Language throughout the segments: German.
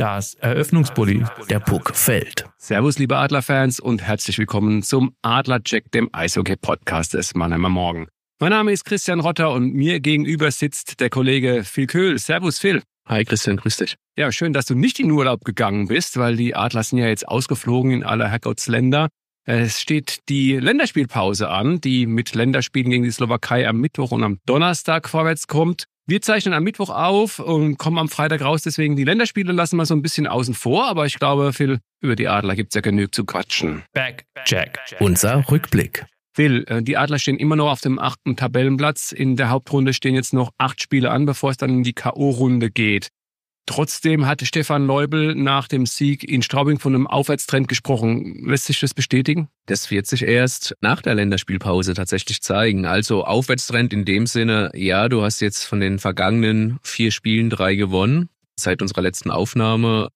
Das Eröffnungsbully, der Puck fällt. Servus, liebe Adlerfans und herzlich willkommen zum Adlercheck, dem Eishockey-Podcast des Mannheimer Morgen. Mein Name ist Christian Rotter und mir gegenüber sitzt der Kollege Phil Köhl. Servus, Phil. Hi Christian, grüß dich. Ja, schön, dass du nicht in Urlaub gegangen bist, weil die Adler sind ja jetzt ausgeflogen in aller Herrgottsländer. Es steht die Länderspielpause an, die mit Länderspielen gegen die Slowakei am Mittwoch und am Donnerstag vorwärts kommt. Wir zeichnen am Mittwoch auf und kommen am Freitag raus, deswegen die Länderspiele lassen wir so ein bisschen außen vor, aber ich glaube, Phil, über die Adler gibt es ja genug zu quatschen. Back, Jack. Unser Rückblick. Phil, äh, die Adler stehen immer noch auf dem achten Tabellenplatz. In der Hauptrunde stehen jetzt noch acht Spiele an, bevor es dann in die K.O.-Runde geht. Trotzdem hatte Stefan Leubel nach dem Sieg in Straubing von einem Aufwärtstrend gesprochen. Lässt sich das bestätigen? Das wird sich erst nach der Länderspielpause tatsächlich zeigen. Also Aufwärtstrend in dem Sinne, ja, du hast jetzt von den vergangenen vier Spielen drei gewonnen. Seit unserer letzten Aufnahme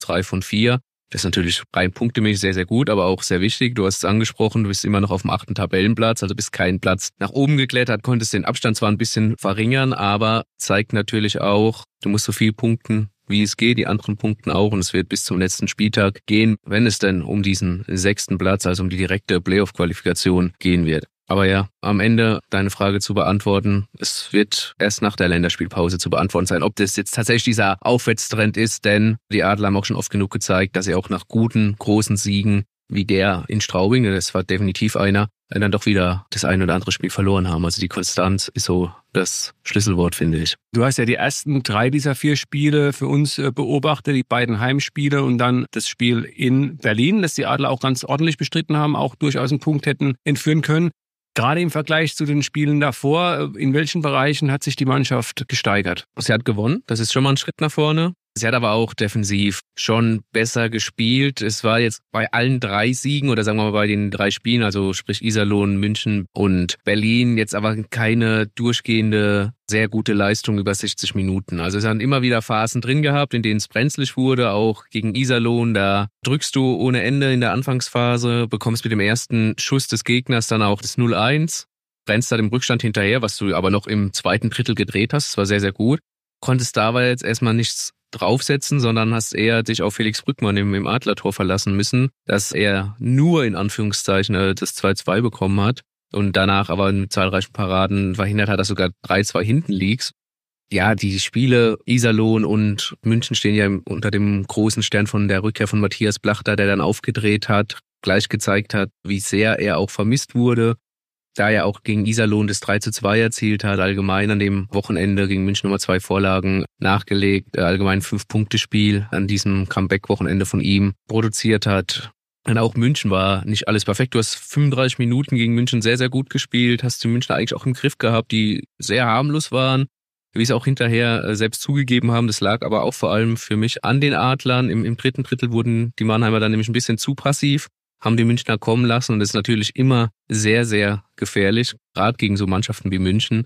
drei von vier. Das ist natürlich rein punktemäßig sehr, sehr gut, aber auch sehr wichtig. Du hast es angesprochen, du bist immer noch auf dem achten Tabellenplatz, also bist keinen Platz nach oben geklettert, konntest den Abstand zwar ein bisschen verringern, aber zeigt natürlich auch, du musst so viel punkten, wie es geht, die anderen punkten auch und es wird bis zum letzten Spieltag gehen, wenn es denn um diesen sechsten Platz, also um die direkte Playoff-Qualifikation gehen wird. Aber ja, am Ende deine Frage zu beantworten, es wird erst nach der Länderspielpause zu beantworten sein, ob das jetzt tatsächlich dieser Aufwärtstrend ist, denn die Adler haben auch schon oft genug gezeigt, dass sie auch nach guten, großen Siegen wie der in Straubing, das war definitiv einer, dann doch wieder das ein oder andere Spiel verloren haben. Also die Konstanz ist so das Schlüsselwort, finde ich. Du hast ja die ersten drei dieser vier Spiele für uns äh, beobachtet, die beiden Heimspiele und dann das Spiel in Berlin, das die Adler auch ganz ordentlich bestritten haben, auch durchaus einen Punkt hätten entführen können. Gerade im Vergleich zu den Spielen davor, in welchen Bereichen hat sich die Mannschaft gesteigert? Sie hat gewonnen, das ist schon mal ein Schritt nach vorne. Sie hat aber auch defensiv schon besser gespielt. Es war jetzt bei allen drei Siegen oder sagen wir mal bei den drei Spielen, also sprich Iserlohn, München und Berlin, jetzt aber keine durchgehende sehr gute Leistung über 60 Minuten. Also es haben immer wieder Phasen drin gehabt, in denen es brenzlig wurde, auch gegen Iserlohn. Da drückst du ohne Ende in der Anfangsphase, bekommst mit dem ersten Schuss des Gegners dann auch das 0-1 brennst da dem Rückstand hinterher, was du aber noch im zweiten Drittel gedreht hast. Das war sehr, sehr gut. Konntest dabei jetzt erstmal nichts draufsetzen, sondern hast eher dich auf Felix Brückmann im, im Adlertor verlassen müssen, dass er nur in Anführungszeichen äh, das 2-2 bekommen hat und danach aber mit zahlreichen Paraden verhindert hat, dass sogar 3-2 hinten liegst. Ja, die Spiele Iserlohn und München stehen ja unter dem großen Stern von der Rückkehr von Matthias Blachter, der dann aufgedreht hat, gleich gezeigt hat, wie sehr er auch vermisst wurde da er auch gegen Iserlohn das 3 zu 2 erzielt hat, allgemein an dem Wochenende gegen München Nummer zwei Vorlagen nachgelegt, äh, allgemein Fünf-Punkte-Spiel an diesem Comeback-Wochenende von ihm produziert hat. Und auch München war nicht alles perfekt. Du hast 35 Minuten gegen München sehr, sehr gut gespielt, hast die Münchner eigentlich auch im Griff gehabt, die sehr harmlos waren, wie sie auch hinterher äh, selbst zugegeben haben. Das lag aber auch vor allem für mich an den Adlern. Im, im dritten Drittel wurden die Mannheimer dann nämlich ein bisschen zu passiv haben die Münchner kommen lassen und ist natürlich immer sehr, sehr gefährlich, gerade gegen so Mannschaften wie München.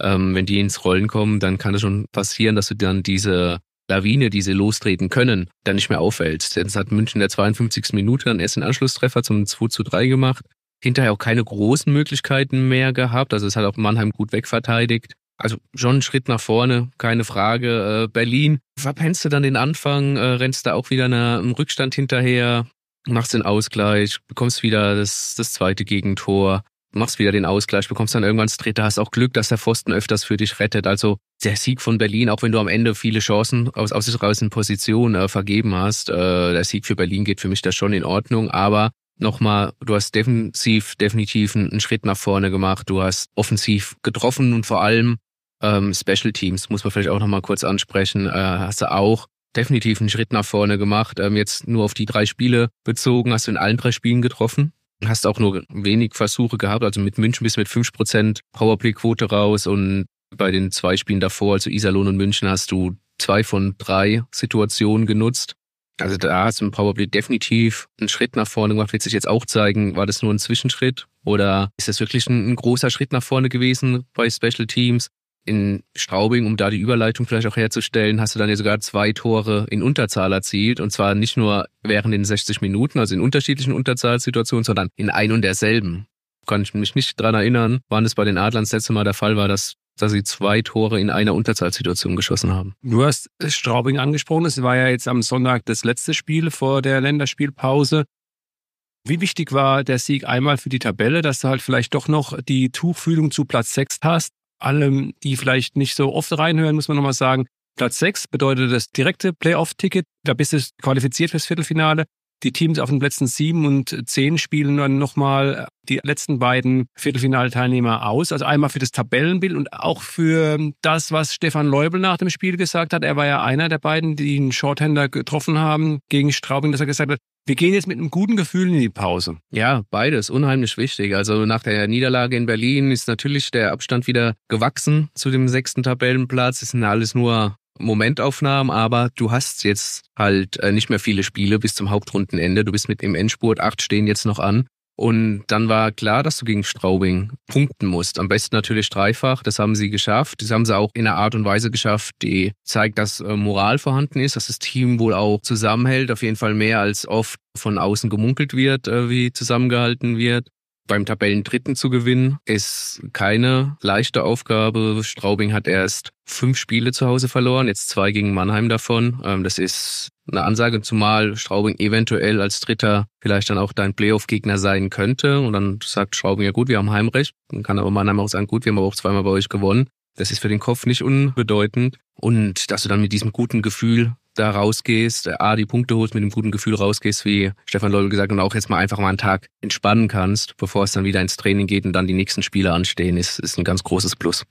Ähm, wenn die ins Rollen kommen, dann kann es schon passieren, dass du dann diese Lawine, die sie lostreten können, dann nicht mehr auffällst. Jetzt hat München in der 52. Minute dann erst den Anschlusstreffer zum 2 zu 3 gemacht. Hinterher auch keine großen Möglichkeiten mehr gehabt. Also es hat auch Mannheim gut wegverteidigt. Also schon ein Schritt nach vorne, keine Frage. Äh, Berlin, verpennst du dann den Anfang, äh, rennst da auch wieder einen Rückstand hinterher machst den Ausgleich, bekommst wieder das, das zweite Gegentor, machst wieder den Ausgleich, bekommst dann irgendwann das dritte, hast auch Glück, dass der Pfosten öfters für dich rettet. Also der Sieg von Berlin, auch wenn du am Ende viele Chancen aus, aus sich raus in Position äh, vergeben hast, äh, der Sieg für Berlin geht für mich da schon in Ordnung, aber nochmal, du hast defensiv definitiv einen Schritt nach vorne gemacht, du hast offensiv getroffen und vor allem ähm, Special Teams, muss man vielleicht auch nochmal kurz ansprechen, äh, hast du auch definitiv einen Schritt nach vorne gemacht. Ähm, jetzt nur auf die drei Spiele bezogen, hast du in allen drei Spielen getroffen. Hast auch nur wenig Versuche gehabt. Also mit München bist du mit 5% Powerplay-Quote raus und bei den zwei Spielen davor, also Iserlohn und München, hast du zwei von drei Situationen genutzt. Also da hast du im Powerplay definitiv einen Schritt nach vorne gemacht. Wird sich jetzt auch zeigen, war das nur ein Zwischenschritt oder ist das wirklich ein, ein großer Schritt nach vorne gewesen bei Special Teams? In Straubing, um da die Überleitung vielleicht auch herzustellen, hast du dann ja sogar zwei Tore in Unterzahl erzielt. Und zwar nicht nur während den 60 Minuten, also in unterschiedlichen Unterzahlsituationen, sondern in ein und derselben. Kann ich mich nicht dran erinnern, wann es bei den Adlern das letzte Mal der Fall war, dass dass sie zwei Tore in einer Unterzahlsituation geschossen haben. Du hast Straubing angesprochen. Es war ja jetzt am Sonntag das letzte Spiel vor der Länderspielpause. Wie wichtig war der Sieg einmal für die Tabelle, dass du halt vielleicht doch noch die Tuchfühlung zu Platz 6 hast? Alle, die vielleicht nicht so oft reinhören, muss man nochmal sagen, Platz 6 bedeutet das direkte Playoff-Ticket. Da bist du qualifiziert fürs Viertelfinale. Die Teams auf den Plätzen 7 und 10 spielen dann nochmal die letzten beiden Viertelfinalteilnehmer aus. Also einmal für das Tabellenbild und auch für das, was Stefan Leubel nach dem Spiel gesagt hat. Er war ja einer der beiden, die einen Shorthander getroffen haben gegen Straubing, dass er gesagt hat, wir gehen jetzt mit einem guten Gefühl in die Pause. Ja, beides unheimlich wichtig. Also nach der Niederlage in Berlin ist natürlich der Abstand wieder gewachsen zu dem sechsten Tabellenplatz. Es sind alles nur Momentaufnahmen, aber du hast jetzt halt äh, nicht mehr viele Spiele bis zum Hauptrundenende. Du bist mit im Endspurt, acht stehen jetzt noch an. Und dann war klar, dass du gegen Straubing punkten musst. Am besten natürlich dreifach. Das haben sie geschafft. Das haben sie auch in einer Art und Weise geschafft, die zeigt, dass äh, Moral vorhanden ist, dass das Team wohl auch zusammenhält. Auf jeden Fall mehr als oft von außen gemunkelt wird, äh, wie zusammengehalten wird beim Tabellendritten zu gewinnen, ist keine leichte Aufgabe. Straubing hat erst fünf Spiele zu Hause verloren, jetzt zwei gegen Mannheim davon. Ähm, das ist eine Ansage, zumal Straubing eventuell als Dritter vielleicht dann auch dein Playoff-Gegner sein könnte. Und dann sagt Straubing, ja gut, wir haben Heimrecht. Dann kann aber Mannheim auch sagen, gut, wir haben aber auch zweimal bei euch gewonnen. Das ist für den Kopf nicht unbedeutend. Und dass du dann mit diesem guten Gefühl da rausgehst, A, die Punkte holst, mit dem guten Gefühl rausgehst, wie Stefan Leubel gesagt, und auch jetzt mal einfach mal einen Tag entspannen kannst, bevor es dann wieder ins Training geht und dann die nächsten Spiele anstehen, ist, ist ein ganz großes Plus.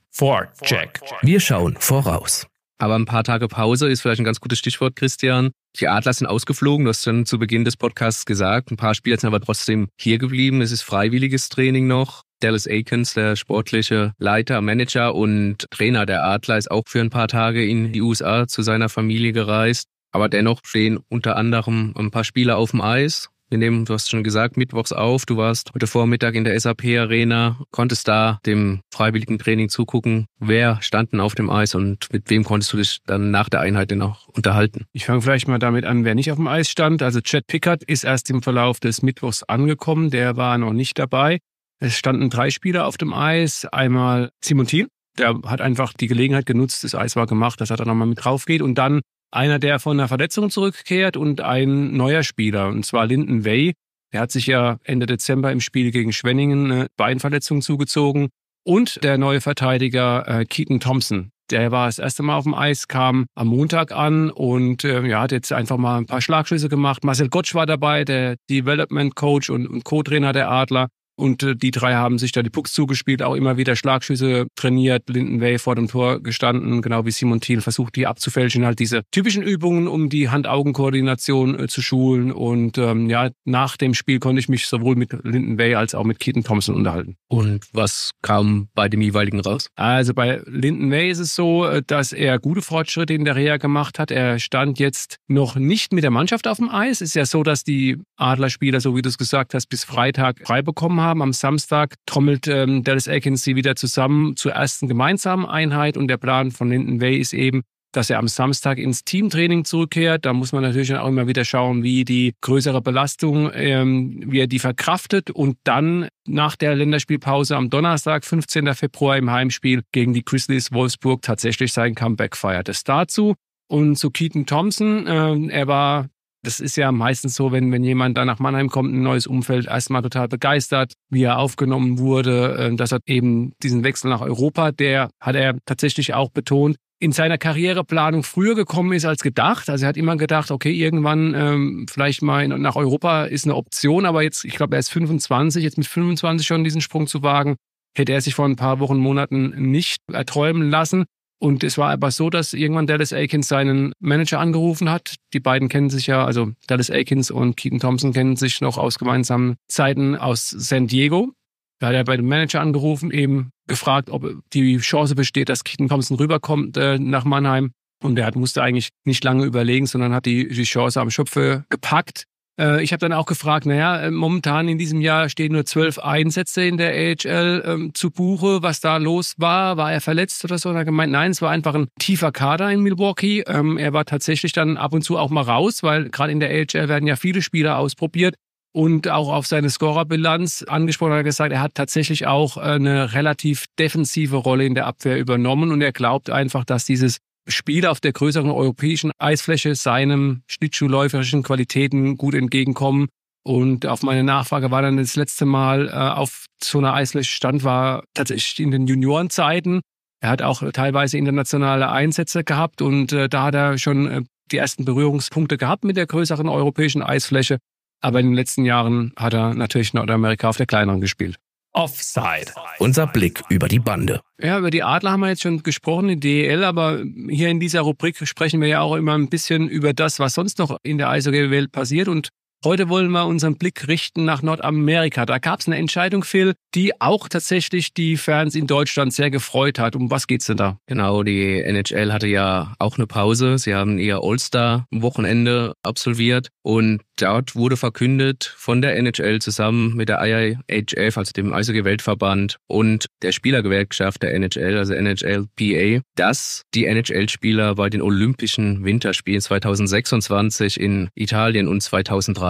Check. Wir schauen voraus. Aber ein paar Tage Pause ist vielleicht ein ganz gutes Stichwort, Christian. Die Adler sind ausgeflogen, du hast schon zu Beginn des Podcasts gesagt. Ein paar Spieler sind aber trotzdem hier geblieben. Es ist freiwilliges Training noch. Dallas Aikens, der sportliche Leiter, Manager und Trainer der Adler, ist auch für ein paar Tage in die USA zu seiner Familie gereist. Aber dennoch stehen unter anderem ein paar Spieler auf dem Eis. Wir nehmen, du hast schon gesagt, mittwochs auf. Du warst heute Vormittag in der SAP Arena, konntest da dem freiwilligen Training zugucken. Wer standen auf dem Eis und mit wem konntest du dich dann nach der Einheit denn auch unterhalten? Ich fange vielleicht mal damit an, wer nicht auf dem Eis stand. Also Chad Pickard ist erst im Verlauf des Mittwochs angekommen. Der war noch nicht dabei. Es standen drei Spieler auf dem Eis. Einmal Simon Thiel, der hat einfach die Gelegenheit genutzt, das Eis war gemacht, dass er da nochmal mit drauf geht. Und dann einer, der von einer Verletzung zurückkehrt und ein neuer Spieler, und zwar Linden Way. Der hat sich ja Ende Dezember im Spiel gegen Schwenningen eine Beinverletzung zugezogen. Und der neue Verteidiger äh, Keaton Thompson. Der war das erste Mal auf dem Eis, kam am Montag an und äh, ja, hat jetzt einfach mal ein paar Schlagschüsse gemacht. Marcel Gottsch war dabei, der Development Coach und, und Co-Trainer der Adler. Und äh, die drei haben sich da die Pucks zugespielt, auch immer wieder Schlagschüsse trainiert, Linden Way vor dem Tor gestanden, genau wie Simon Thiel versucht, die abzufälschen. Halt diese typischen Übungen, um die Hand-Augen-Koordination äh, zu schulen. Und ähm, ja, nach dem Spiel konnte ich mich sowohl mit Linden Way als auch mit Keaton Thompson unterhalten. Und was kam bei dem jeweiligen raus? Also bei Linden Way ist es so, äh, dass er gute Fortschritte in der Reha gemacht hat. Er stand jetzt noch nicht mit der Mannschaft auf dem Eis. Es ist ja so, dass die Adlerspieler, so wie du es gesagt hast, bis Freitag frei bekommen haben haben. Am Samstag trommelt ähm, Dallas Atkins sie wieder zusammen zur ersten gemeinsamen Einheit und der Plan von Linden Way ist eben, dass er am Samstag ins Teamtraining zurückkehrt. Da muss man natürlich auch immer wieder schauen, wie die größere Belastung, ähm, wie er die verkraftet und dann nach der Länderspielpause am Donnerstag, 15. Februar im Heimspiel gegen die Grizzlies Wolfsburg tatsächlich sein Comeback feiert. Das dazu. Und zu Keaton Thompson, äh, er war das ist ja meistens so, wenn, wenn jemand da nach Mannheim kommt, ein neues Umfeld, erstmal total begeistert, wie er aufgenommen wurde. Ähm, das hat eben diesen Wechsel nach Europa, der hat er tatsächlich auch betont, in seiner Karriereplanung früher gekommen ist als gedacht. Also er hat immer gedacht, okay, irgendwann ähm, vielleicht mal nach Europa ist eine Option, aber jetzt, ich glaube, er ist 25, jetzt mit 25 schon diesen Sprung zu wagen, hätte er sich vor ein paar Wochen, Monaten nicht erträumen lassen. Und es war aber so, dass irgendwann Dallas Aikens seinen Manager angerufen hat. Die beiden kennen sich ja, also Dallas Aikens und Keaton Thompson kennen sich noch aus gemeinsamen Zeiten aus San Diego. Da hat er bei dem Manager angerufen, eben gefragt, ob die Chance besteht, dass Keaton Thompson rüberkommt äh, nach Mannheim. Und er musste eigentlich nicht lange überlegen, sondern hat die, die Chance am Schöpfe gepackt. Äh, ich habe dann auch gefragt, naja, äh, momentan in diesem Jahr stehen nur zwölf Einsätze in der AHL ähm, zu Buche. Was da los war, war er verletzt oder so? Und er hat gemeint, nein, es war einfach ein tiefer Kader in Milwaukee. Ähm, er war tatsächlich dann ab und zu auch mal raus, weil gerade in der AHL werden ja viele Spieler ausprobiert. und auch auf seine Scorerbilanz angesprochen hat er gesagt, er hat tatsächlich auch eine relativ defensive Rolle in der Abwehr übernommen und er glaubt einfach, dass dieses Spiel auf der größeren europäischen Eisfläche seinem schnittschuhläuferischen Qualitäten gut entgegenkommen. Und auf meine Nachfrage war dann das letzte Mal äh, auf so einer Eisfläche stand, war tatsächlich in den Juniorenzeiten. Er hat auch teilweise internationale Einsätze gehabt und äh, da hat er schon äh, die ersten Berührungspunkte gehabt mit der größeren europäischen Eisfläche. Aber in den letzten Jahren hat er natürlich Nordamerika auf der kleineren gespielt. Offside. Unser Blick über die Bande. Ja, über die Adler haben wir jetzt schon gesprochen, die DEL, aber hier in dieser Rubrik sprechen wir ja auch immer ein bisschen über das, was sonst noch in der Eishockey-Welt passiert. Und Heute wollen wir unseren Blick richten nach Nordamerika. Da gab es eine Entscheidung, Phil, die auch tatsächlich die Fans in Deutschland sehr gefreut hat. Um was geht's denn da? Genau, die NHL hatte ja auch eine Pause. Sie haben ihr All-Star-Wochenende absolviert und dort wurde verkündet von der NHL zusammen mit der IIHF, also dem Eishockey-Weltverband und der Spielergewerkschaft der NHL, also NHLPA, dass die NHL-Spieler bei den Olympischen Winterspielen 2026 in Italien und 2030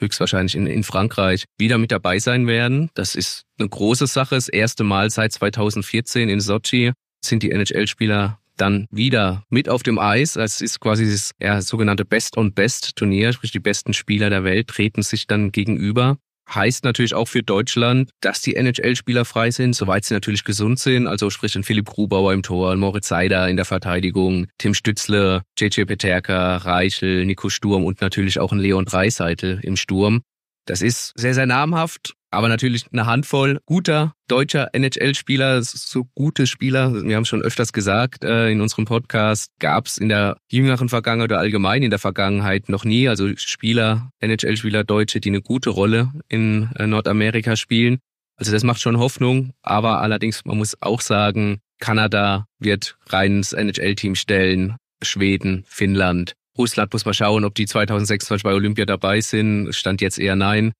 höchstwahrscheinlich in, in Frankreich wieder mit dabei sein werden. Das ist eine große Sache. Das erste Mal seit 2014 in Sochi sind die NHL-Spieler dann wieder mit auf dem Eis. Es ist quasi das ja, sogenannte Best-on-Best-Turnier, sprich die besten Spieler der Welt treten sich dann gegenüber. Heißt natürlich auch für Deutschland, dass die NHL-Spieler frei sind, soweit sie natürlich gesund sind. Also sprich ein Philipp Grubauer im Tor, Moritz Seider in der Verteidigung, Tim Stützle, JJ Peterka, Reichel, Nico Sturm und natürlich auch ein Leon Dreiseitel im Sturm. Das ist sehr, sehr namhaft, aber natürlich eine Handvoll guter deutscher NHL-Spieler, so gute Spieler. Wir haben schon öfters gesagt äh, in unserem Podcast, gab es in der jüngeren Vergangenheit oder allgemein in der Vergangenheit noch nie. Also Spieler, NHL-Spieler Deutsche, die eine gute Rolle in äh, Nordamerika spielen. Also das macht schon Hoffnung, aber allerdings, man muss auch sagen, Kanada wird reines NHL-Team stellen, Schweden, Finnland, Russland muss mal schauen, ob die 2026 bei Olympia dabei sind. Stand jetzt eher nein.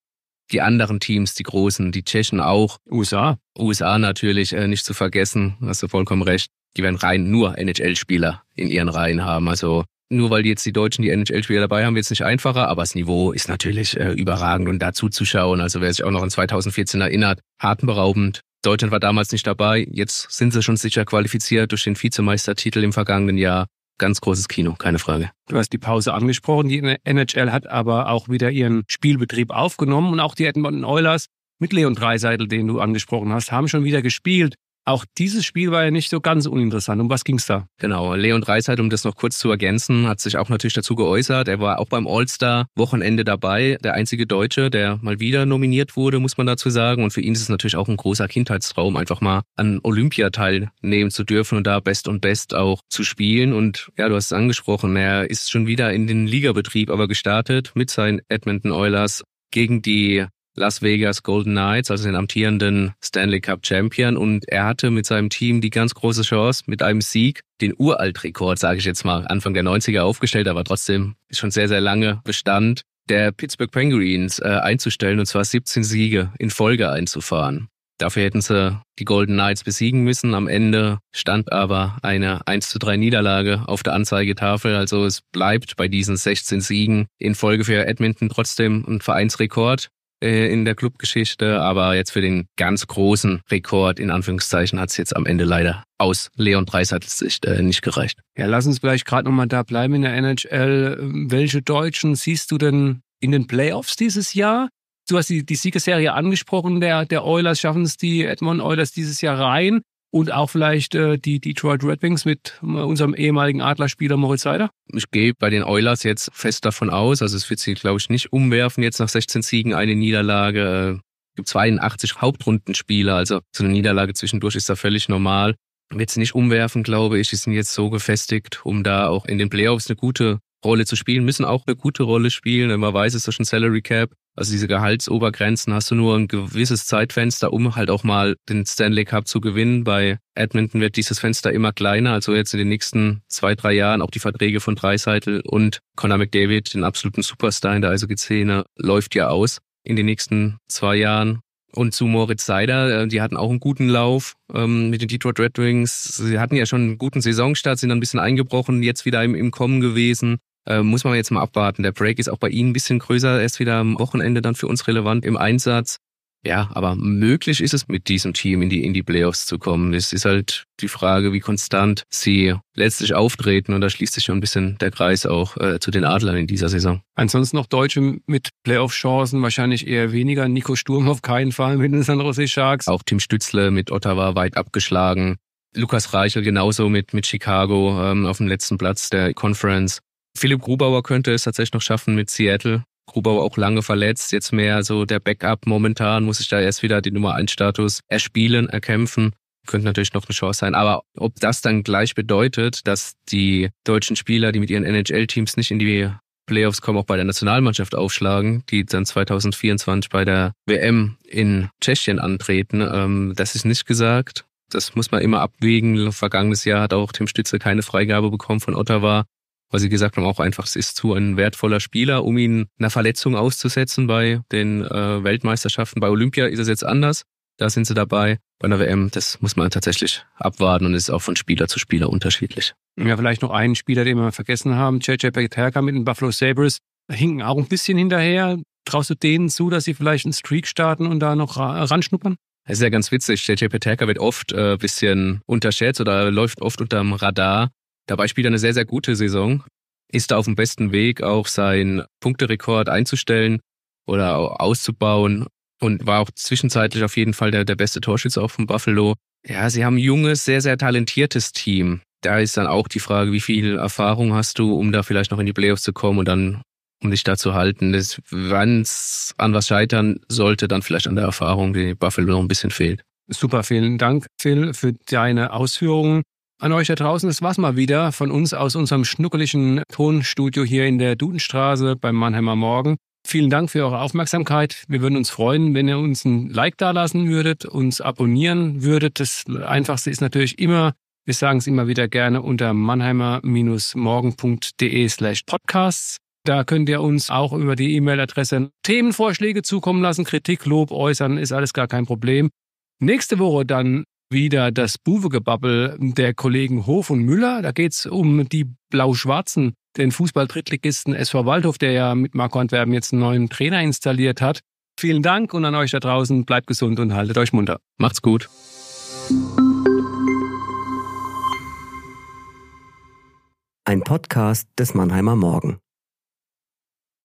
Die anderen Teams, die großen, die Tschechen auch. USA. USA natürlich äh, nicht zu vergessen, hast du vollkommen recht. Die werden rein nur NHL-Spieler in ihren Reihen haben. Also nur weil jetzt die Deutschen die NHL-Spieler dabei haben, wird es nicht einfacher, aber das Niveau ist natürlich äh, überragend und dazu zu schauen. Also wer sich auch noch an 2014 erinnert, atemberaubend. Deutschland war damals nicht dabei, jetzt sind sie schon sicher qualifiziert durch den Vizemeistertitel im vergangenen Jahr ganz großes Kino, keine Frage. Du hast die Pause angesprochen. Die NHL hat aber auch wieder ihren Spielbetrieb aufgenommen und auch die Edmonton Oilers mit Leon Dreiseitel, den du angesprochen hast, haben schon wieder gespielt. Auch dieses Spiel war ja nicht so ganz uninteressant. Um was ging's da? Genau, Leon Dreisheit, um das noch kurz zu ergänzen, hat sich auch natürlich dazu geäußert. Er war auch beim All-Star-Wochenende dabei, der einzige Deutsche, der mal wieder nominiert wurde, muss man dazu sagen. Und für ihn ist es natürlich auch ein großer Kindheitstraum, einfach mal an Olympia teilnehmen zu dürfen und da Best und Best auch zu spielen. Und ja, du hast es angesprochen, er ist schon wieder in den Ligabetrieb aber gestartet mit seinen Edmonton Oilers gegen die Las Vegas Golden Knights, also den amtierenden Stanley Cup Champion. Und er hatte mit seinem Team die ganz große Chance, mit einem Sieg den Uraltrekord, sage ich jetzt mal, Anfang der 90er aufgestellt, aber trotzdem schon sehr, sehr lange Bestand, der Pittsburgh Penguins äh, einzustellen, und zwar 17 Siege in Folge einzufahren. Dafür hätten sie die Golden Knights besiegen müssen. Am Ende stand aber eine 1 zu 3 Niederlage auf der Anzeigetafel. Also es bleibt bei diesen 16 Siegen in Folge für Edmonton trotzdem ein Vereinsrekord. Äh, in der Clubgeschichte, aber jetzt für den ganz großen Rekord in Anführungszeichen hat es jetzt am Ende leider aus Leon Dreiseitels Sicht äh, nicht gereicht. Ja, lass uns vielleicht gerade nochmal da bleiben in der NHL. Welche Deutschen siehst du denn in den Playoffs dieses Jahr? Du hast die, die Siegesserie angesprochen, der, der Oilers schaffen es die Edmond Oilers dieses Jahr rein und auch vielleicht äh, die Detroit Red Wings mit äh, unserem ehemaligen Adlerspieler Moritz Seider? Ich gehe bei den Oilers jetzt fest davon aus, also es wird sie, glaube ich, nicht umwerfen, jetzt nach 16 Siegen eine Niederlage. Es gibt 82 Hauptrundenspieler, also so eine Niederlage zwischendurch ist da völlig normal. Wird sie nicht umwerfen, glaube ich. Die sind jetzt so gefestigt, um da auch in den Playoffs eine gute Rolle zu spielen, müssen auch eine gute Rolle spielen. Man weiß, es ist ein Salary Cap. Also diese Gehaltsobergrenzen hast du nur ein gewisses Zeitfenster, um halt auch mal den Stanley Cup zu gewinnen. Bei Edmonton wird dieses Fenster immer kleiner. Also jetzt in den nächsten zwei, drei Jahren auch die Verträge von Dreiseitel und Conor McDavid, den absoluten Superstar in der Eishockey-Szene, läuft ja aus in den nächsten zwei Jahren. Und zu Moritz Seider, äh, die hatten auch einen guten Lauf ähm, mit den Detroit Red Wings. Sie hatten ja schon einen guten Saisonstart, sind dann ein bisschen eingebrochen, jetzt wieder im, im Kommen gewesen Äh, muss man jetzt mal abwarten. Der Break ist auch bei Ihnen ein bisschen größer, erst wieder am Wochenende dann für uns relevant im Einsatz. Ja, aber möglich ist es mit diesem Team in die, in die Playoffs zu kommen. Es ist halt die Frage, wie konstant sie letztlich auftreten. Und da schließt sich schon ein bisschen der Kreis auch äh, zu den Adlern in dieser Saison. Ansonsten noch Deutsche mit Playoff-Chancen wahrscheinlich eher weniger. Nico Sturm auf keinen Fall mit den San Jose Sharks. Auch Tim Stützle mit Ottawa weit abgeschlagen. Lukas Reichel genauso mit, mit Chicago ähm, auf dem letzten Platz der Conference. Philipp Grubauer könnte es tatsächlich noch schaffen mit Seattle. Grubauer auch lange verletzt, jetzt mehr so der Backup momentan, muss ich da erst wieder die Nummer 1 Status erspielen, erkämpfen. Könnte natürlich noch eine Chance sein. Aber ob das dann gleich bedeutet, dass die deutschen Spieler, die mit ihren NHL-Teams nicht in die Playoffs kommen, auch bei der Nationalmannschaft aufschlagen, die dann 2024 bei der WM in Tschechien antreten, ähm, das ist nicht gesagt. Das muss man immer abwägen. Vergangenes Jahr hat auch Tim Stütze keine Freigabe bekommen von Ottawa weil sie gesagt haben, auch einfach, es ist zu ein wertvoller Spieler, um ihn einer Verletzung auszusetzen bei den äh, Weltmeisterschaften. Bei Olympia ist es jetzt anders. Da sind sie dabei. Bei einer WM, das muss man tatsächlich abwarten und ist auch von Spieler zu Spieler unterschiedlich. Ja, vielleicht noch einen Spieler, den wir vergessen haben. JJ Peterka mit den Buffalo Sabres. hinken auch ein bisschen hinterher. Traust du denen zu, dass sie vielleicht einen Streak starten und da noch ranschnuppern? Es ist ja ganz witzig. JJ Peterka wird oft äh, bisschen unterschätzt oder läuft oft unterm Radar. Dabei spielt er eine sehr, sehr gute Saison, ist da auf dem besten Weg, auch seinen Punkterekord einzustellen oder auszubauen und war auch zwischenzeitlich auf jeden Fall der, der beste Torschütze auch von Buffalo. Ja, sie haben ein junges, sehr, sehr talentiertes Team. Da ist dann auch die Frage, wie viel Erfahrung hast du, um da vielleicht noch in die Playoffs zu kommen und dann, um dich da zu halten. Wenn es an was scheitern sollte, dann vielleicht an der Erfahrung, die Buffalo noch ein bisschen fehlt. Super, vielen Dank, Phil, für deine Ausführungen. An euch da draußen, das war's mal wieder von uns aus unserem schnuckeligen Tonstudio hier in der Dudenstraße beim Mannheimer Morgen. Vielen Dank für eure Aufmerksamkeit. Wir würden uns freuen, wenn ihr uns ein Like dalassen würdet, uns abonnieren würdet. Das Einfachste ist natürlich immer, wir sagen es immer wieder gerne unter mannheimer-morgen.de slash podcasts. Da könnt ihr uns auch über die E-Mail-Adresse Themenvorschläge zukommen lassen, Kritik, Lob äußern, ist alles gar kein Problem. Nächste Woche dann wieder das Buwegebabbel der Kollegen Hof und Müller. Da geht's um die Blau-Schwarzen, den Fußball-Drittligisten SV Waldhof, der ja mit Marco Antwerpen jetzt einen neuen Trainer installiert hat. Vielen Dank und an euch da draußen. Bleibt gesund und haltet euch munter. Macht's gut. Ein Podcast des Mannheimer Morgen.